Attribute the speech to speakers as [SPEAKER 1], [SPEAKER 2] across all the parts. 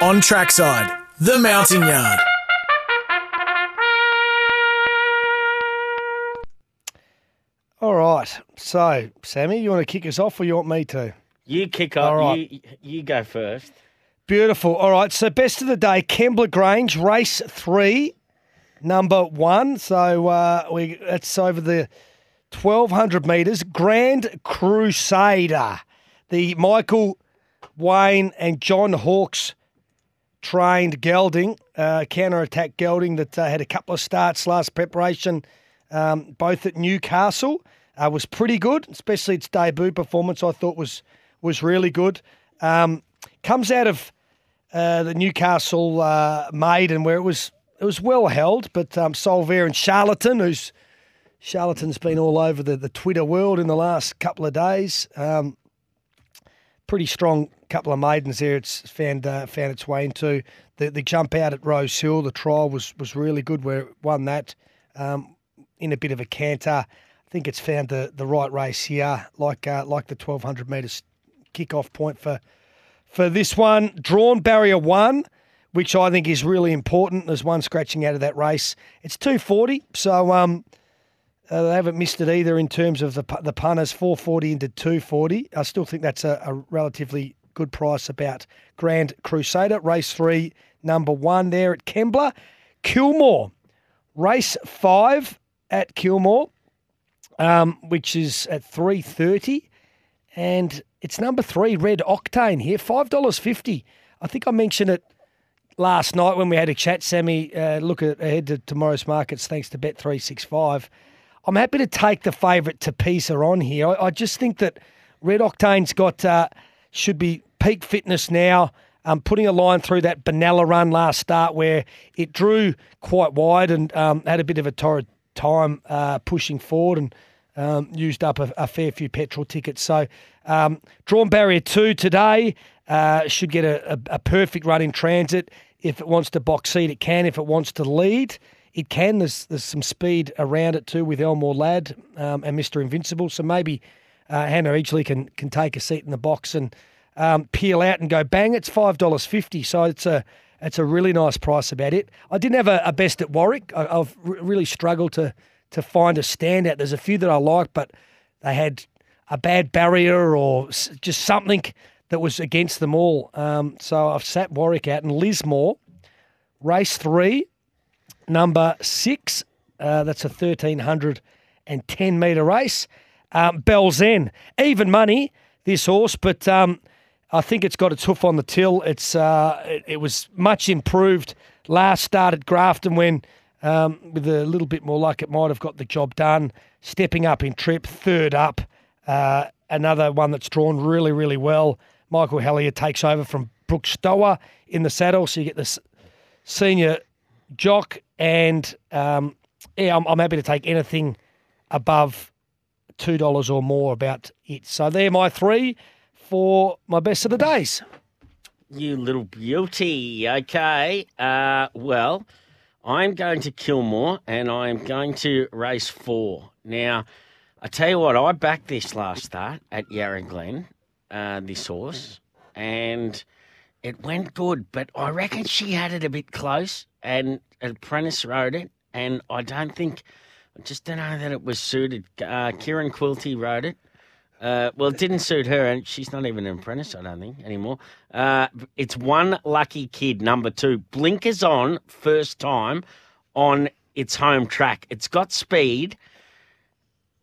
[SPEAKER 1] On trackside, the Mountain Yard.
[SPEAKER 2] All right. So, Sammy, you want to kick us off or you want me to?
[SPEAKER 3] You kick off.
[SPEAKER 2] All right.
[SPEAKER 3] You, you go first.
[SPEAKER 2] Beautiful. All right. So, best of the day, Kembla Grange, race three, number one. So, uh, we that's over the 1200 metres. Grand Crusader, the Michael Wayne and John Hawkes trained gelding, uh, counter attack gelding that uh, had a couple of starts last preparation, um, both at Newcastle. Uh, was pretty good, especially its debut performance. I thought was was really good. Um, comes out of uh, the Newcastle uh, maiden where it was it was well held, but um, and Charlatan, who's Charlatan's been all over the, the Twitter world in the last couple of days. Um, pretty strong couple of maidens there. It's found uh, found its way into the the jump out at Rose Hill. The trial was was really good. Where it won that um, in a bit of a canter. I think it's found the, the right race here, like uh, like the twelve hundred metres kick-off point for for this one. Drawn barrier one, which I think is really important. There's one scratching out of that race. It's two forty, so um, uh, they haven't missed it either in terms of the the punters. Four forty into two forty. I still think that's a, a relatively good price about Grand Crusader race three, number one there at Kembla, Kilmore, race five at Kilmore, um, which is at three thirty, and it's number three, Red Octane here, five dollars fifty. I think I mentioned it last night when we had a chat, Sammy. Uh, look at, ahead to tomorrow's markets thanks to Bet three six five. I'm happy to take the favourite to Pisa on here. I, I just think that Red Octane's got uh, should be peak fitness now. Um, putting a line through that Benalla run last start where it drew quite wide and um, had a bit of a torrid time uh, pushing forward and um, used up a, a fair few petrol tickets. So um, drawn barrier two today uh, should get a, a, a perfect run in transit. If it wants to box seat, it can. If it wants to lead, it can. There's there's some speed around it too with Elmore Ladd um, and Mr. Invincible. So maybe uh, Hannah Eachley can can take a seat in the box and um, peel out and go bang. It's five dollars fifty. So it's a it's a really nice price about it. I didn't have a, a best at Warwick. I, I've re- really struggled to to find a standout. There's a few that I like, but they had a bad barrier or s- just something that was against them all. Um, so I've sat Warwick out and Lismore, race three, number six. Uh, that's a 1310 metre race. Um, Belzen, even money, this horse, but um, I think it's got its hoof on the till. It's uh, it, it was much improved last start at Grafton when, um, with a little bit more luck, it might have got the job done. Stepping up in trip, third up. Uh, another one that's drawn really, really well. Michael Hellyer takes over from Brooke Stower in the saddle, so you get this senior jock, and um, yeah, I'm, I'm happy to take anything above two dollars or more about it. So they're my three for my best of the days.
[SPEAKER 3] You little beauty. Okay. Uh, well, I'm going to Kilmore and I'm going to race four. Now, I tell you what, I backed this last start at Yarra Glen, uh, this horse, and it went good, but I reckon she had it a bit close and Apprentice rode it, and I don't think, I just don't know that it was suited. Uh, Kieran Quilty rode it. Uh, well, it didn't suit her, and she's not even an apprentice, I don't think, anymore. Uh, it's one lucky kid, number two. Blinkers on, first time on its home track. It's got speed.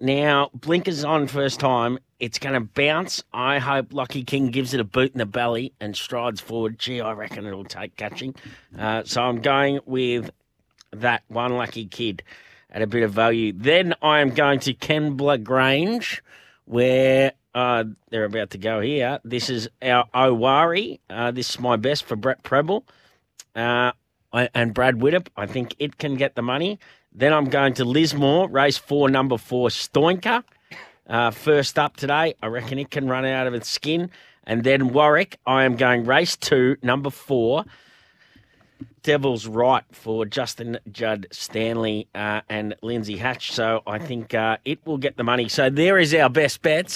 [SPEAKER 3] Now, blinkers on first time. It's going to bounce. I hope Lucky King gives it a boot in the belly and strides forward. Gee, I reckon it'll take catching. Uh, so I'm going with that one lucky kid at a bit of value. Then I am going to Kembla Grange, where uh, they're about to go here. This is our Owari. Uh, this is my best for Brett Prebble uh, and Brad Widdup. I think it can get the money. Then I'm going to Lismore, race four, number four, Stoinka. Uh, first up today, I reckon it can run out of its skin. And then Warwick, I am going race two, number four, Devil's Right for Justin Judd Stanley uh, and Lindsay Hatch. So I think uh, it will get the money. So there is our best bets.